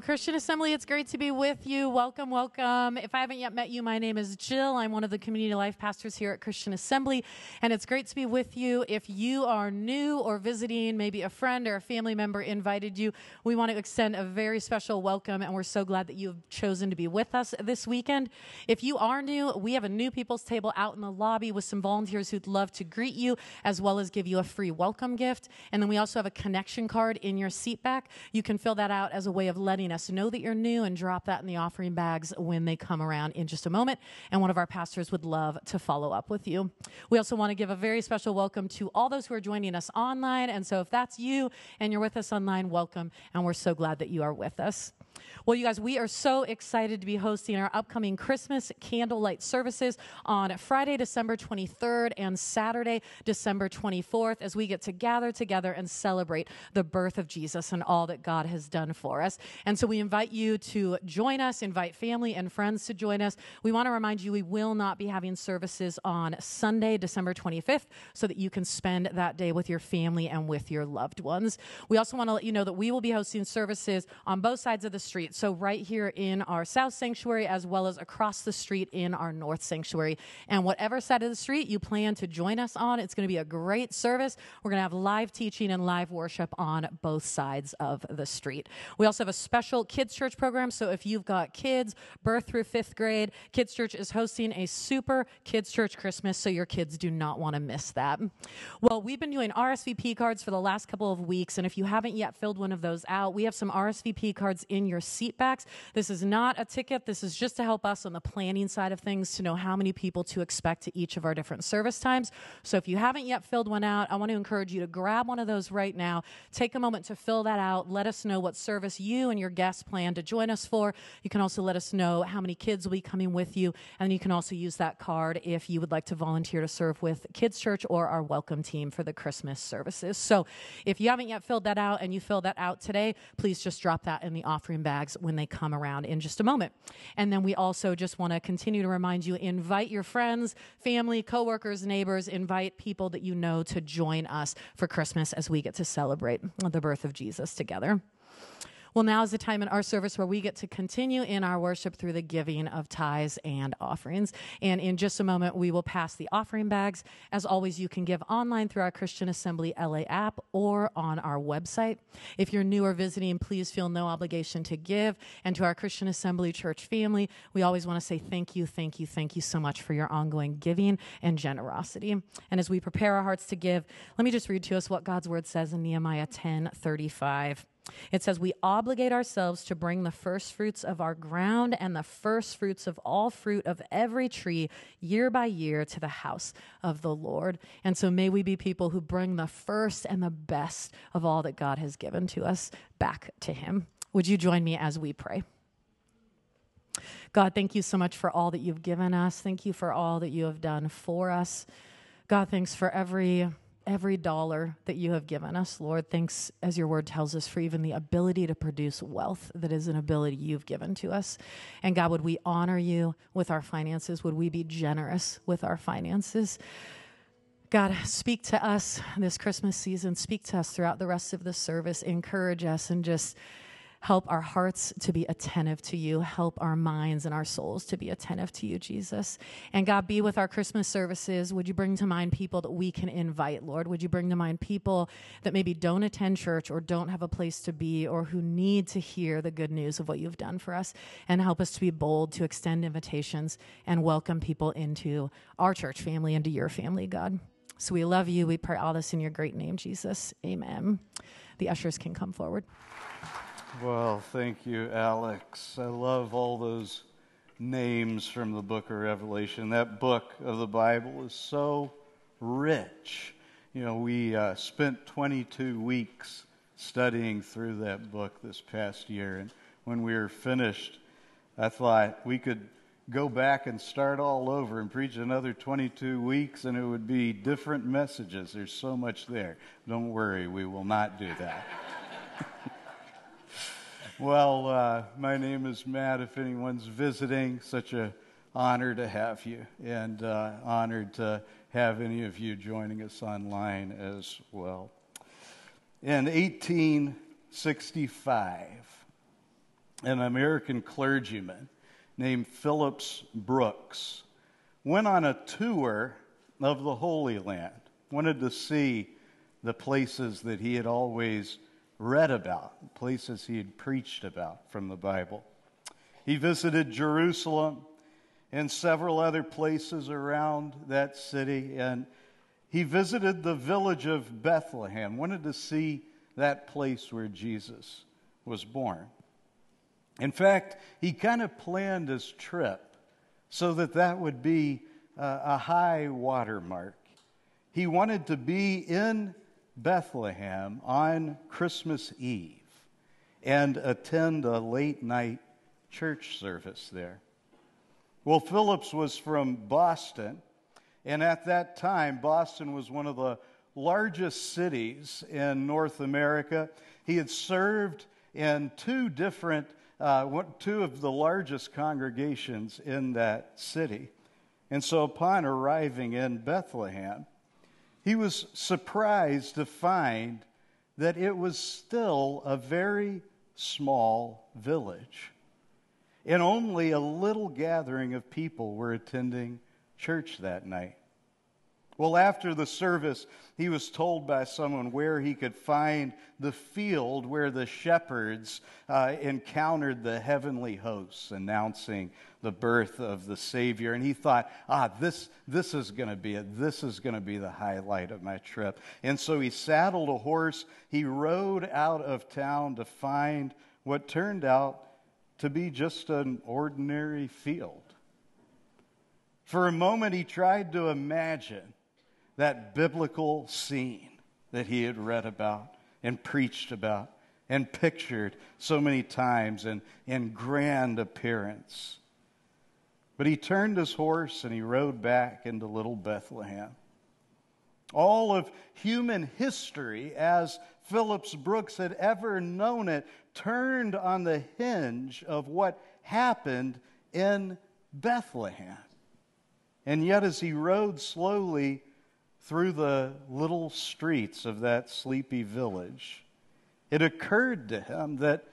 Christian Assembly, it's great to be with you. Welcome, welcome. If I haven't yet met you, my name is Jill. I'm one of the community life pastors here at Christian Assembly, and it's great to be with you. If you are new or visiting, maybe a friend or a family member invited you, we want to extend a very special welcome, and we're so glad that you've chosen to be with us this weekend. If you are new, we have a new people's table out in the lobby with some volunteers who'd love to greet you, as well as give you a free welcome gift. And then we also have a connection card in your seat back. You can fill that out as a way of letting us know that you're new and drop that in the offering bags when they come around in just a moment. And one of our pastors would love to follow up with you. We also want to give a very special welcome to all those who are joining us online. And so if that's you and you're with us online, welcome. And we're so glad that you are with us. Well, you guys, we are so excited to be hosting our upcoming Christmas candlelight services on Friday, December 23rd and Saturday, December 24th, as we get to gather together and celebrate the birth of Jesus and all that God has done for us. And so we invite you to join us, invite family and friends to join us. We want to remind you we will not be having services on Sunday, December 25th, so that you can spend that day with your family and with your loved ones. We also want to let you know that we will be hosting services on both sides of the street. So, right here in our South Sanctuary, as well as across the street in our North Sanctuary. And whatever side of the street you plan to join us on, it's going to be a great service. We're going to have live teaching and live worship on both sides of the street. We also have a special kids' church program. So, if you've got kids, birth through fifth grade, Kids Church is hosting a super Kids Church Christmas. So, your kids do not want to miss that. Well, we've been doing RSVP cards for the last couple of weeks. And if you haven't yet filled one of those out, we have some RSVP cards in your seat backs. This is not a ticket. This is just to help us on the planning side of things to know how many people to expect to each of our different service times. So if you haven't yet filled one out, I want to encourage you to grab one of those right now. Take a moment to fill that out. Let us know what service you and your guests plan to join us for. You can also let us know how many kids will be coming with you. And you can also use that card if you would like to volunteer to serve with Kids Church or our welcome team for the Christmas services. So if you haven't yet filled that out and you fill that out today, please just drop that in the offering bags when they come around in just a moment. And then we also just want to continue to remind you invite your friends, family, coworkers, neighbors, invite people that you know to join us for Christmas as we get to celebrate the birth of Jesus together. Well, now is the time in our service where we get to continue in our worship through the giving of tithes and offerings. And in just a moment, we will pass the offering bags. As always, you can give online through our Christian Assembly LA app or on our website. If you're new or visiting, please feel no obligation to give. And to our Christian Assembly church family, we always want to say thank you, thank you, thank you so much for your ongoing giving and generosity. And as we prepare our hearts to give, let me just read to us what God's word says in Nehemiah 10 35. It says, We obligate ourselves to bring the first fruits of our ground and the first fruits of all fruit of every tree year by year to the house of the Lord. And so may we be people who bring the first and the best of all that God has given to us back to Him. Would you join me as we pray? God, thank you so much for all that you've given us. Thank you for all that you have done for us. God, thanks for every every dollar that you have given us, Lord. Thanks, as your word tells us, for even the ability to produce wealth that is an ability you've given to us. And God, would we honor you with our finances? Would we be generous with our finances? God, speak to us this Christmas season. Speak to us throughout the rest of the service. Encourage us and just help our hearts to be attentive to you. Help our minds and our souls to be attentive to you, Jesus. And God, be with our Christmas services. Would you bring to mind people that we can invite, Lord? Would you bring to mind people that maybe don't attend church or don't have a place to be or who need to hear the good news of what you've done for us? And help us to be bold to extend invitations and welcome people into our church family, into your family, God. So we love you. We pray all this in your great name, Jesus. Amen. The ushers can come forward. Well, thank you, Alex. I love all those names from the book of Revelation. That book of the Bible is so rich. You know, we uh, spent 22 weeks studying through that book this past year, and when we were finished, I thought we could go back and start all over and preach another 22 weeks, and it would be different messages. There's so much there. Don't worry, we will not do that. Well, uh, my name is Matt. If anyone's visiting, such a honor to have you, and uh, honored to have any of you joining us online as well. In 1865, an American clergyman named Phillips Brooks went on a tour of the Holy Land, wanted to see the places that he had always read about, places he had preached about from the Bible. He visited Jerusalem and several other places around that city, and he visited the village of Bethlehem, wanted to see that place where Jesus was born. In fact, he kind of planned his trip so that that would be uh, a high watermark. He wanted to be in Bethlehem on Christmas Eve and attend a late night church service there. Well, Phillips was from Boston, and at that time, Boston was one of the largest cities in North America. He had served in two different, uh, two of the largest congregations in that city. And so, upon arriving in Bethlehem, he was surprised to find that it was still a very small village. And only a little gathering of people were attending church that night. Well, after the service, he was told by someone where he could find the field where the shepherds uh, encountered the heavenly hosts announcing the birth of the Savior. And he thought, ah, this, this is going to be it. This is going to be the highlight of my trip. And so he saddled a horse. He rode out of town to find what turned out to be just an ordinary field. For a moment, he tried to imagine that biblical scene that he had read about and preached about and pictured so many times in, in grand appearance. But he turned his horse and he rode back into little Bethlehem. All of human history, as Phillips Brooks had ever known it, turned on the hinge of what happened in Bethlehem. And yet, as he rode slowly through the little streets of that sleepy village, it occurred to him that,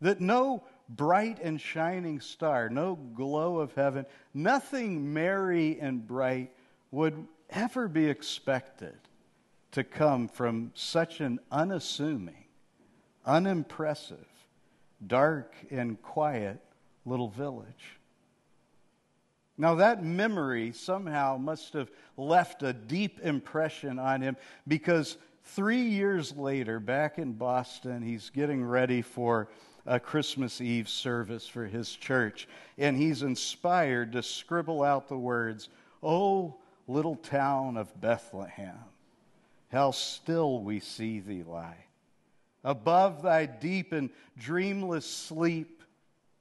that no bright and shining star, no glow of heaven, nothing merry and bright would ever be expected to come from such an unassuming, unimpressive, dark, and quiet little village. Now, that memory somehow must have left a deep impression on him because three years later, back in Boston, he's getting ready for a Christmas Eve service for his church. And he's inspired to scribble out the words, Oh, little town of Bethlehem, how still we see thee lie. Above thy deep and dreamless sleep,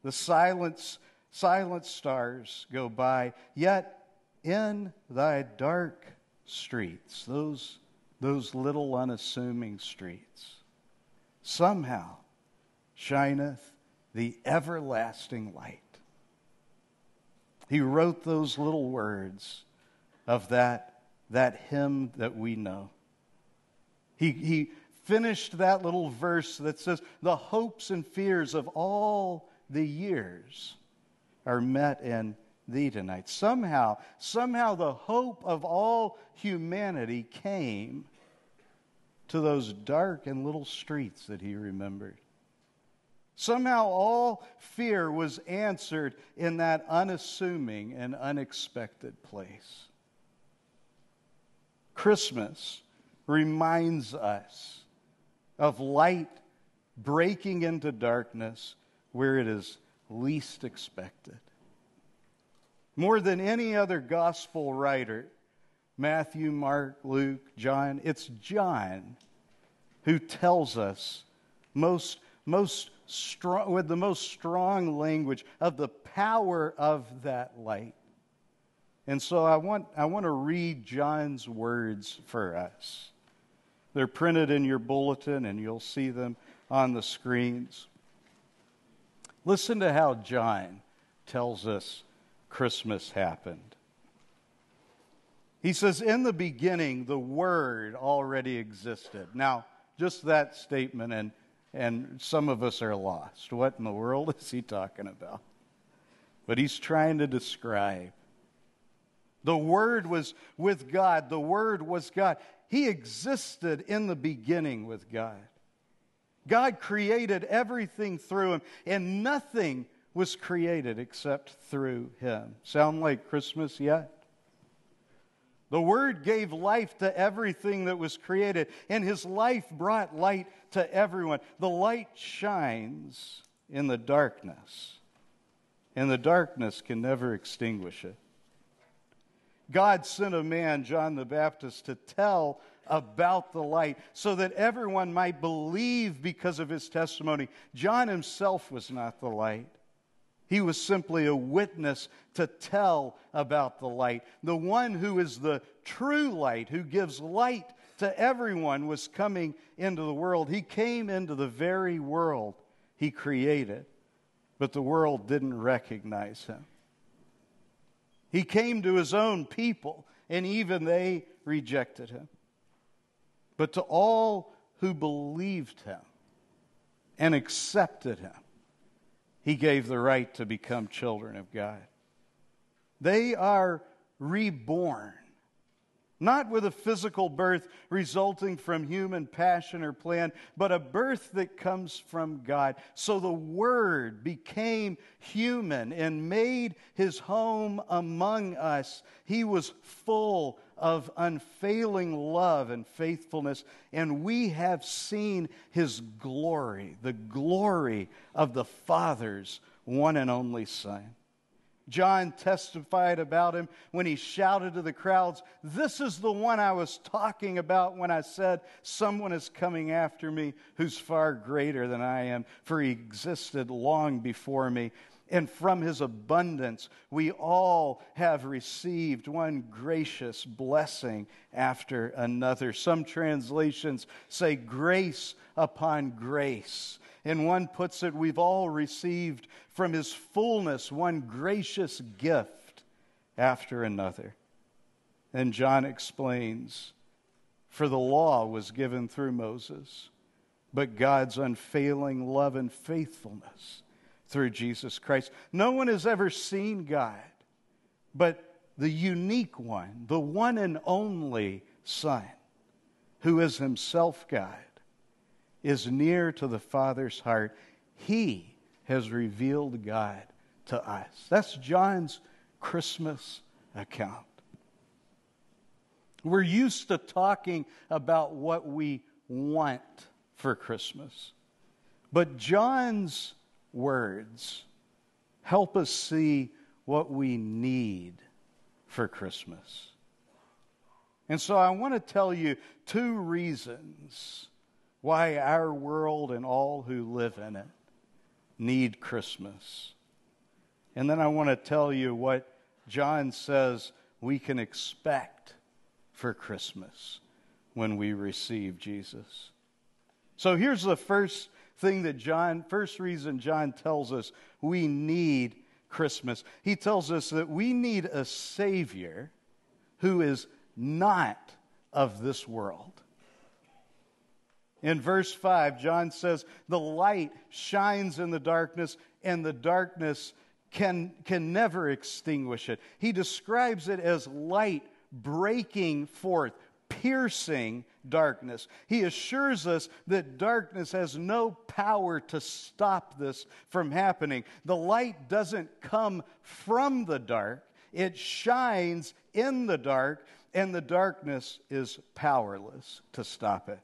the silence silent stars go by, yet in thy dark streets, those, those little unassuming streets, somehow shineth the everlasting light. He wrote those little words of that that hymn that we know. He, he finished that little verse that says, The hopes and fears of all the years are met in thee tonight. Somehow, somehow the hope of all humanity came to those dark and little streets that he remembered. Somehow all fear was answered in that unassuming and unexpected place. Christmas reminds us of light breaking into darkness where it is least expected. More than any other gospel writer, Matthew, Mark, Luke, John, it's John who tells us most, most strong, with the most strong language of the power of that light. And so I want, I want to read John's words for us. They're printed in your bulletin, and you'll see them on the screens. Listen to how John tells us Christmas happened. He says, In the beginning, the Word already existed. Now, just that statement, and, and some of us are lost. What in the world is he talking about? But he's trying to describe. The Word was with God, the Word was God. He existed in the beginning with God. God created everything through him, and nothing was created except through him. Sound like Christmas yet? The Word gave life to everything that was created, and His life brought light to everyone. The light shines in the darkness, and the darkness can never extinguish it. God sent a man, John the Baptist, to tell about the light so that everyone might believe because of his testimony. John himself was not the light. He was simply a witness to tell about the light. The one who is the true light, who gives light to everyone, was coming into the world. He came into the very world he created, but the world didn't recognize him. He came to his own people, and even they rejected him. But to all who believed him and accepted him, he gave the right to become children of God. They are reborn, not with a physical birth resulting from human passion or plan, but a birth that comes from God. So the Word became human and made his home among us. He was full of unfailing love and faithfulness, and we have seen his glory, the glory of the Father's one and only Son. John testified about him when he shouted to the crowds, This is the one I was talking about when I said, Someone is coming after me who's far greater than I am, for he existed long before me and from his abundance we all have received one gracious blessing after another. Some translations say grace upon grace. And one puts it, we've all received from his fullness one gracious gift after another. And John explains, for the law was given through Moses, but God's unfailing love and faithfulness through Jesus Christ. No one has ever seen God, but the unique one, the one and only Son, who is himself God, is near to the Father's heart. He has revealed God to us. That's John's Christmas account. We're used to talking about what we want for Christmas. But John's words help us see what we need for Christmas. And so I want to tell you two reasons why our world and all who live in it need Christmas. And then I want to tell you what John says we can expect for Christmas when we receive Jesus. So here's the first thing that John, first reason John tells us we need Christmas. He tells us that we need a Savior who is not of this world. In verse 5, John says, The light shines in the darkness, and the darkness can, can never extinguish it. He describes it as light breaking forth, piercing darkness. He assures us that darkness has no power to stop this from happening. The light doesn't come from the dark, it shines in the dark, and the darkness is powerless to stop it.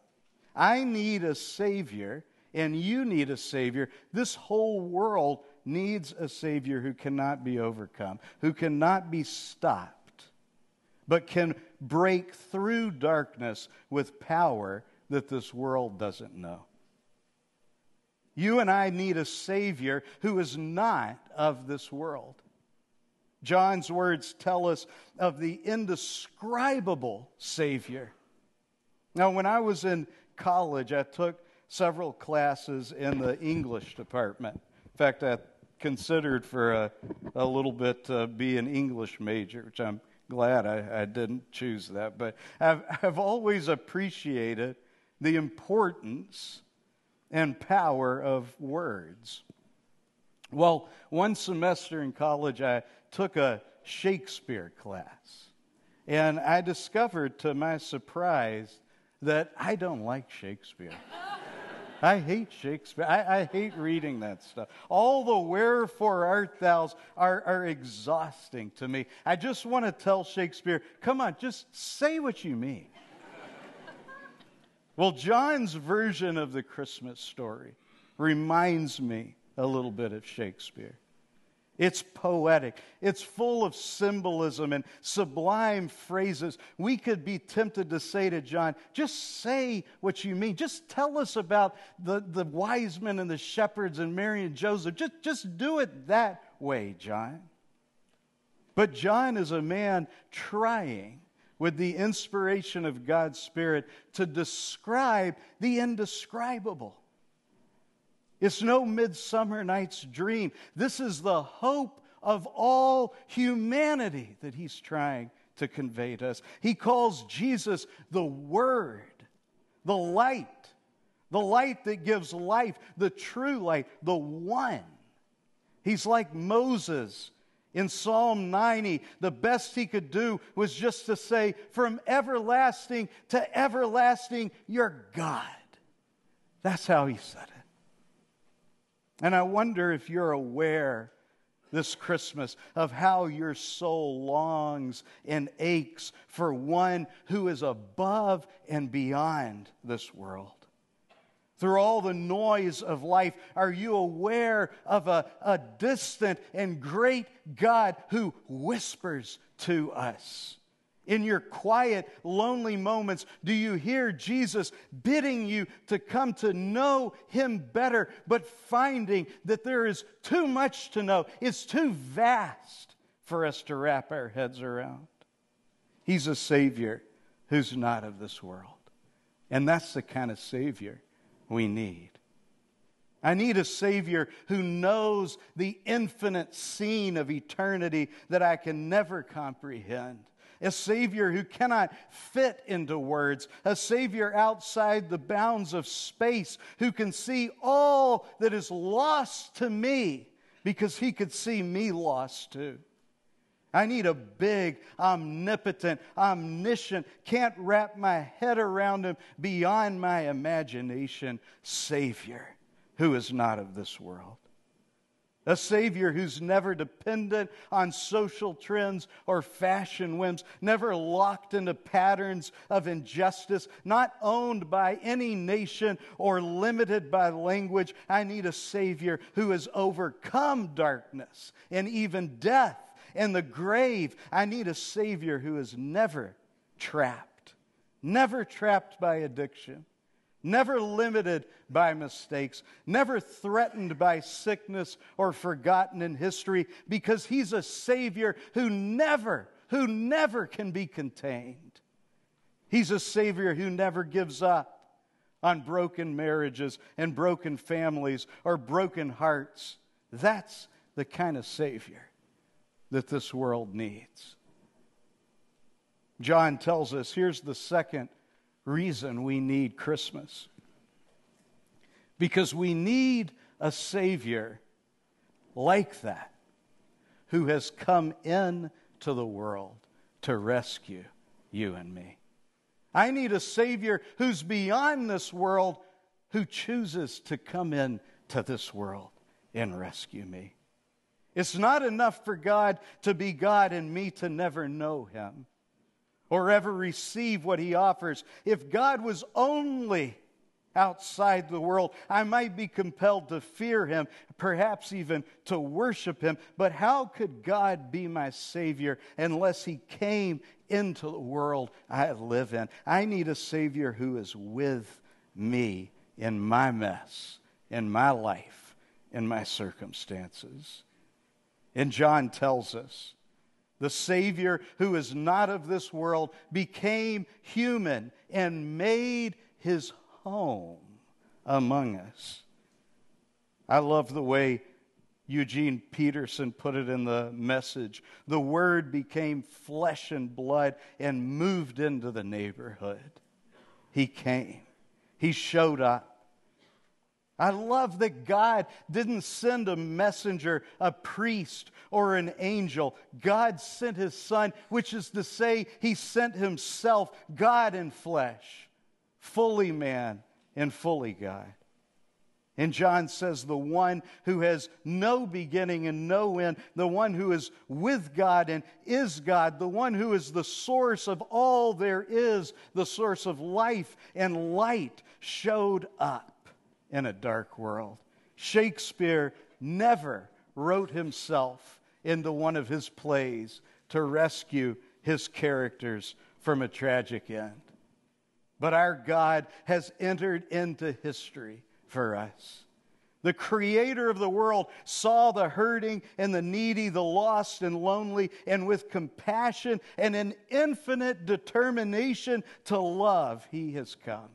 I need a Savior, and you need a Savior. This whole world needs a Savior who cannot be overcome, who cannot be stopped, but can break through darkness with power that this world doesn't know. You and I need a Savior who is not of this world. John's words tell us of the indescribable Savior. Now, when I was in college, I took several classes in the English department. In fact, I considered for a, a little bit to be an English major, which I'm glad I, I didn't choose that. But I've, I've always appreciated the importance and power of words. Well, one semester in college, I took a Shakespeare class. And I discovered to my surprise that I don't like Shakespeare. I hate Shakespeare. I, I, hate reading that stuff. All the wherefore art thou's are, are exhausting to me. I just want to tell Shakespeare, come on, just say what you mean. well, John's version of the Christmas story reminds me a little bit of Shakespeare. It's poetic. It's full of symbolism and sublime phrases. We could be tempted to say to John, just say what you mean. Just tell us about the, the wise men and the shepherds and Mary and Joseph. Just, just do it that way, John. But John is a man trying with the inspiration of God's Spirit to describe the indescribable. It's no midsummer night's dream. This is the hope of all humanity that he's trying to convey to us. He calls Jesus the Word, the light, the light that gives life, the true light, the one. He's like Moses in Psalm 90. The best he could do was just to say, From everlasting to everlasting, you're God. That's how he said it. And I wonder if you're aware this Christmas of how your soul longs and aches for one who is above and beyond this world. Through all the noise of life, are you aware of a, a distant and great God who whispers to us? In your quiet, lonely moments, do you hear Jesus bidding you to come to know Him better, but finding that there is too much to know? It's too vast for us to wrap our heads around. He's a Savior who's not of this world. And that's the kind of Savior we need. I need a Savior who knows the infinite scene of eternity that I can never comprehend a Savior who cannot fit into words, a Savior outside the bounds of space who can see all that is lost to me because He could see me lost too. I need a big, omnipotent, omniscient, can't wrap my head around him beyond my imagination Savior who is not of this world. A Savior who's never dependent on social trends or fashion whims, never locked into patterns of injustice, not owned by any nation or limited by language. I need a Savior who has overcome darkness and even death and the grave. I need a Savior who is never trapped, never trapped by addiction never limited by mistakes, never threatened by sickness or forgotten in history, because he's a Savior who never, who never can be contained. He's a Savior who never gives up on broken marriages and broken families or broken hearts. That's the kind of Savior that this world needs. John tells us here's the second reason we need Christmas. Because we need a Savior like that who has come in to the world to rescue you and me. I need a Savior who's beyond this world, who chooses to come in to this world and rescue me. It's not enough for God to be God and me to never know Him or ever receive what He offers. If God was only outside the world. I might be compelled to fear him, perhaps even to worship him. But how could God be my Savior unless he came into the world I live in? I need a Savior who is with me in my mess, in my life, in my circumstances. And John tells us the Savior who is not of this world became human and made his home among us. I love the way Eugene Peterson put it in the message. The Word became flesh and blood and moved into the neighborhood. He came, He showed up. I love that God didn't send a messenger, a priest, or an angel. God sent His Son, which is to say, He sent Himself, God in flesh fully man and fully God. And John says, the one who has no beginning and no end, the one who is with God and is God, the one who is the source of all there is, the source of life and light, showed up in a dark world. Shakespeare never wrote himself into one of his plays to rescue his characters from a tragic end. But our God has entered into history for us. The creator of the world saw the hurting and the needy, the lost and lonely, and with compassion and an infinite determination to love, he has come.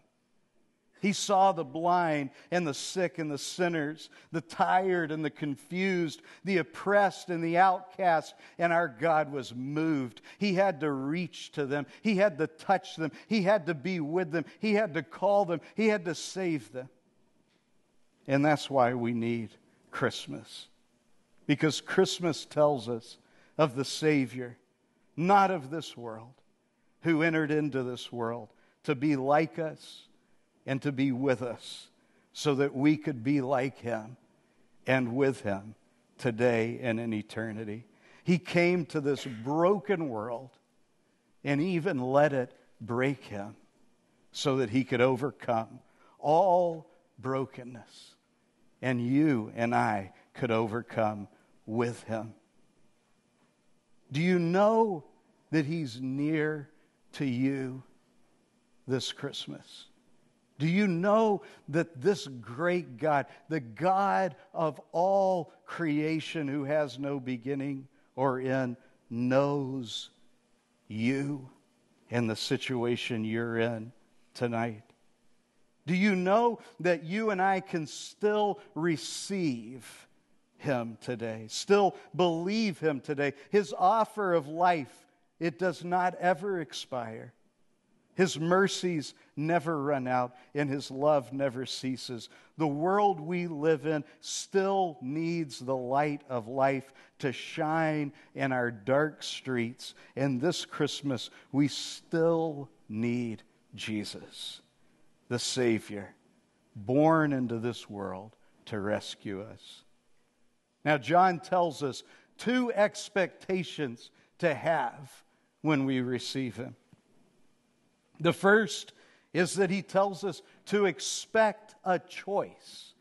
He saw the blind and the sick and the sinners, the tired and the confused, the oppressed and the outcast, and our God was moved. He had to reach to them, He had to touch them, He had to be with them, He had to call them, He had to save them. And that's why we need Christmas. Because Christmas tells us of the Savior, not of this world, who entered into this world to be like us and to be with us so that we could be like him and with him today and in eternity. He came to this broken world and even let it break him so that he could overcome all brokenness. And you and I could overcome with him. Do you know that he's near to you this Christmas? Do you know that this great God, the God of all creation who has no beginning or end, knows you and the situation you're in tonight? Do you know that you and I can still receive Him today, still believe Him today? His offer of life, it does not ever expire. His mercies never run out, and His love never ceases. The world we live in still needs the light of life to shine in our dark streets. And this Christmas, we still need Jesus, the Savior, born into this world to rescue us. Now, John tells us two expectations to have when we receive Him. The first is that he tells us to expect a choice.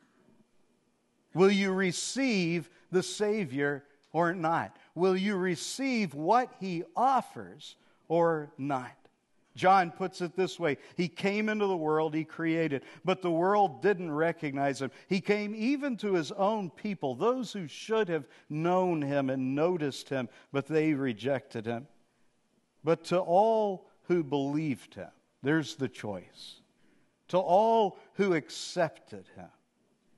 Will you receive the Savior or not? Will you receive what he offers or not? John puts it this way He came into the world he created, but the world didn't recognize him. He came even to his own people, those who should have known him and noticed him, but they rejected him. But to all who believed him. There's the choice. To all who accepted him,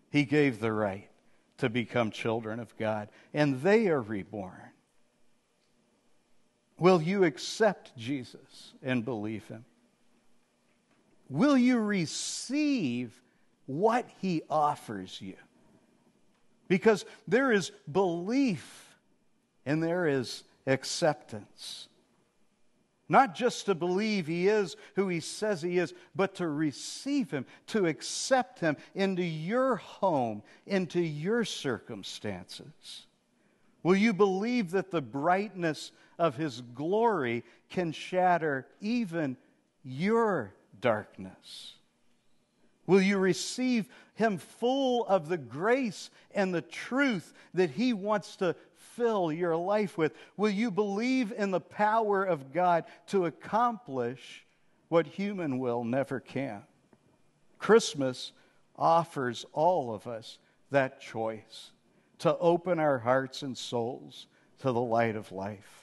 he gave the right to become children of God, and they are reborn. Will you accept Jesus and believe him? Will you receive what he offers you? Because there is belief and there is acceptance. Not just to believe he is who he says he is, but to receive him, to accept him into your home, into your circumstances. Will you believe that the brightness of his glory can shatter even your darkness? Will you receive him full of the grace and the truth that he wants to fill your life with? Will you believe in the power of God to accomplish what human will never can? Christmas offers all of us that choice to open our hearts and souls to the light of life.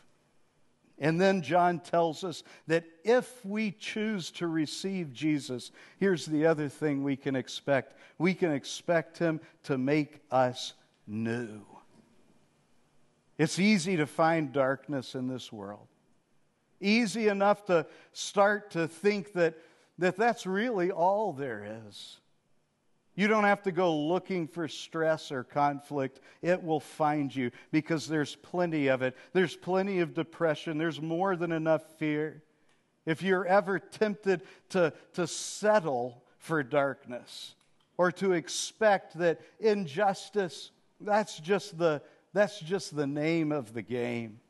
And then John tells us that if we choose to receive Jesus, here's the other thing we can expect we can expect him to make us new. It's easy to find darkness in this world. Easy enough to start to think that, that that's really all there is. You don't have to go looking for stress or conflict. It will find you because there's plenty of it. There's plenty of depression. There's more than enough fear. If you're ever tempted to, to settle for darkness or to expect that injustice, that's just the, that's just the name of the game.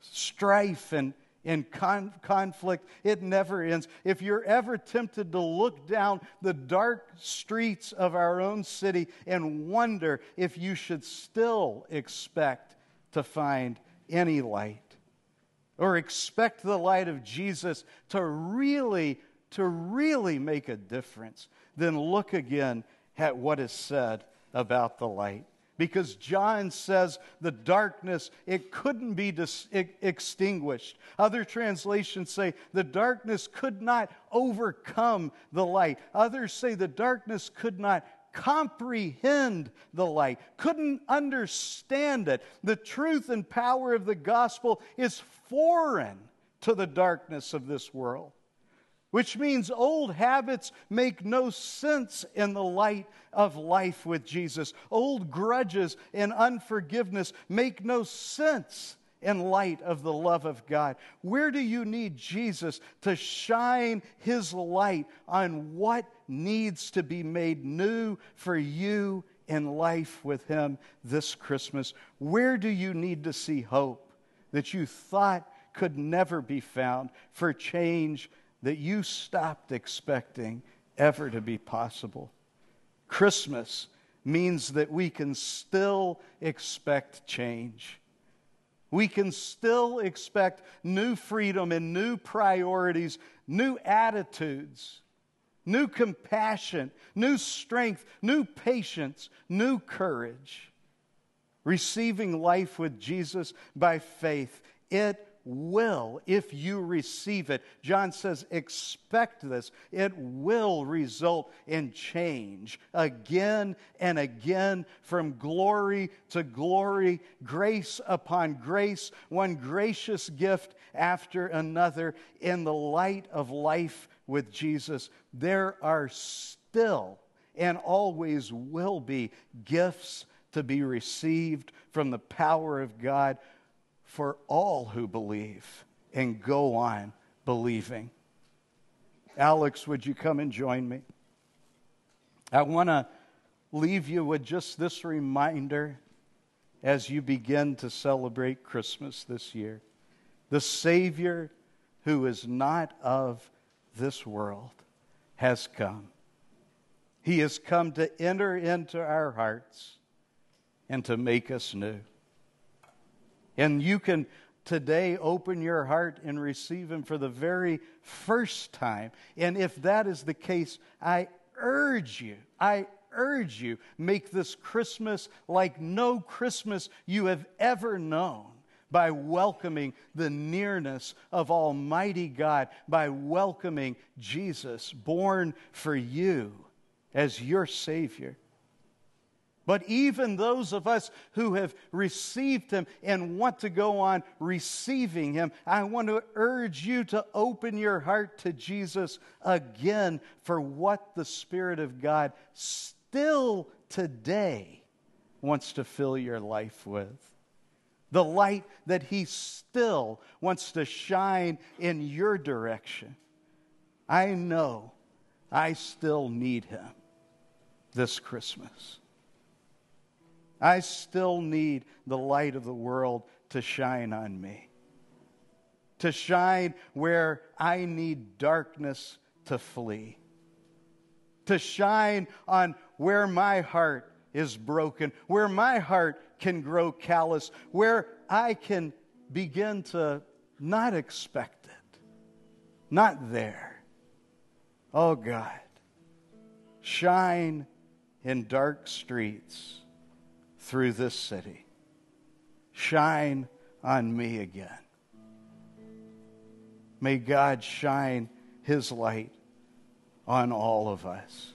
Strife and, and con- conflict, it never ends. If you're ever tempted to look down the dark streets of our own city and wonder if you should still expect to find any light, or expect the light of Jesus to really, to really make a difference, then look again at what is said about the light because John says the darkness, it couldn't be dis- extinguished. Other translations say the darkness could not overcome the light. Others say the darkness could not comprehend the light, couldn't understand it. The truth and power of the gospel is foreign to the darkness of this world which means old habits make no sense in the light of life with Jesus. Old grudges and unforgiveness make no sense in light of the love of God. Where do you need Jesus to shine his light on what needs to be made new for you in life with him this Christmas? Where do you need to see hope that you thought could never be found for change? That you stopped expecting ever to be possible. Christmas means that we can still expect change. We can still expect new freedom and new priorities, new attitudes, new compassion, new strength, new patience, new courage. Receiving life with Jesus by faith, it will, if you receive it, John says, expect this. It will result in change again and again from glory to glory, grace upon grace, one gracious gift after another in the light of life with Jesus. There are still and always will be gifts to be received from the power of God for all who believe and go on believing. Alex, would you come and join me? I want to leave you with just this reminder as you begin to celebrate Christmas this year. The Savior who is not of this world has come. He has come to enter into our hearts and to make us new. And you can today open your heart and receive Him for the very first time. And if that is the case, I urge you, I urge you, make this Christmas like no Christmas you have ever known by welcoming the nearness of Almighty God, by welcoming Jesus, born for you as your Savior. But even those of us who have received him and want to go on receiving him, I want to urge you to open your heart to Jesus again for what the Spirit of God still today wants to fill your life with. The light that he still wants to shine in your direction. I know I still need him this Christmas. I still need the light of the world to shine on me, to shine where I need darkness to flee, to shine on where my heart is broken, where my heart can grow callous, where I can begin to not expect it, not there. Oh God, shine in dark streets through this city. Shine on me again. May God shine his light on all of us.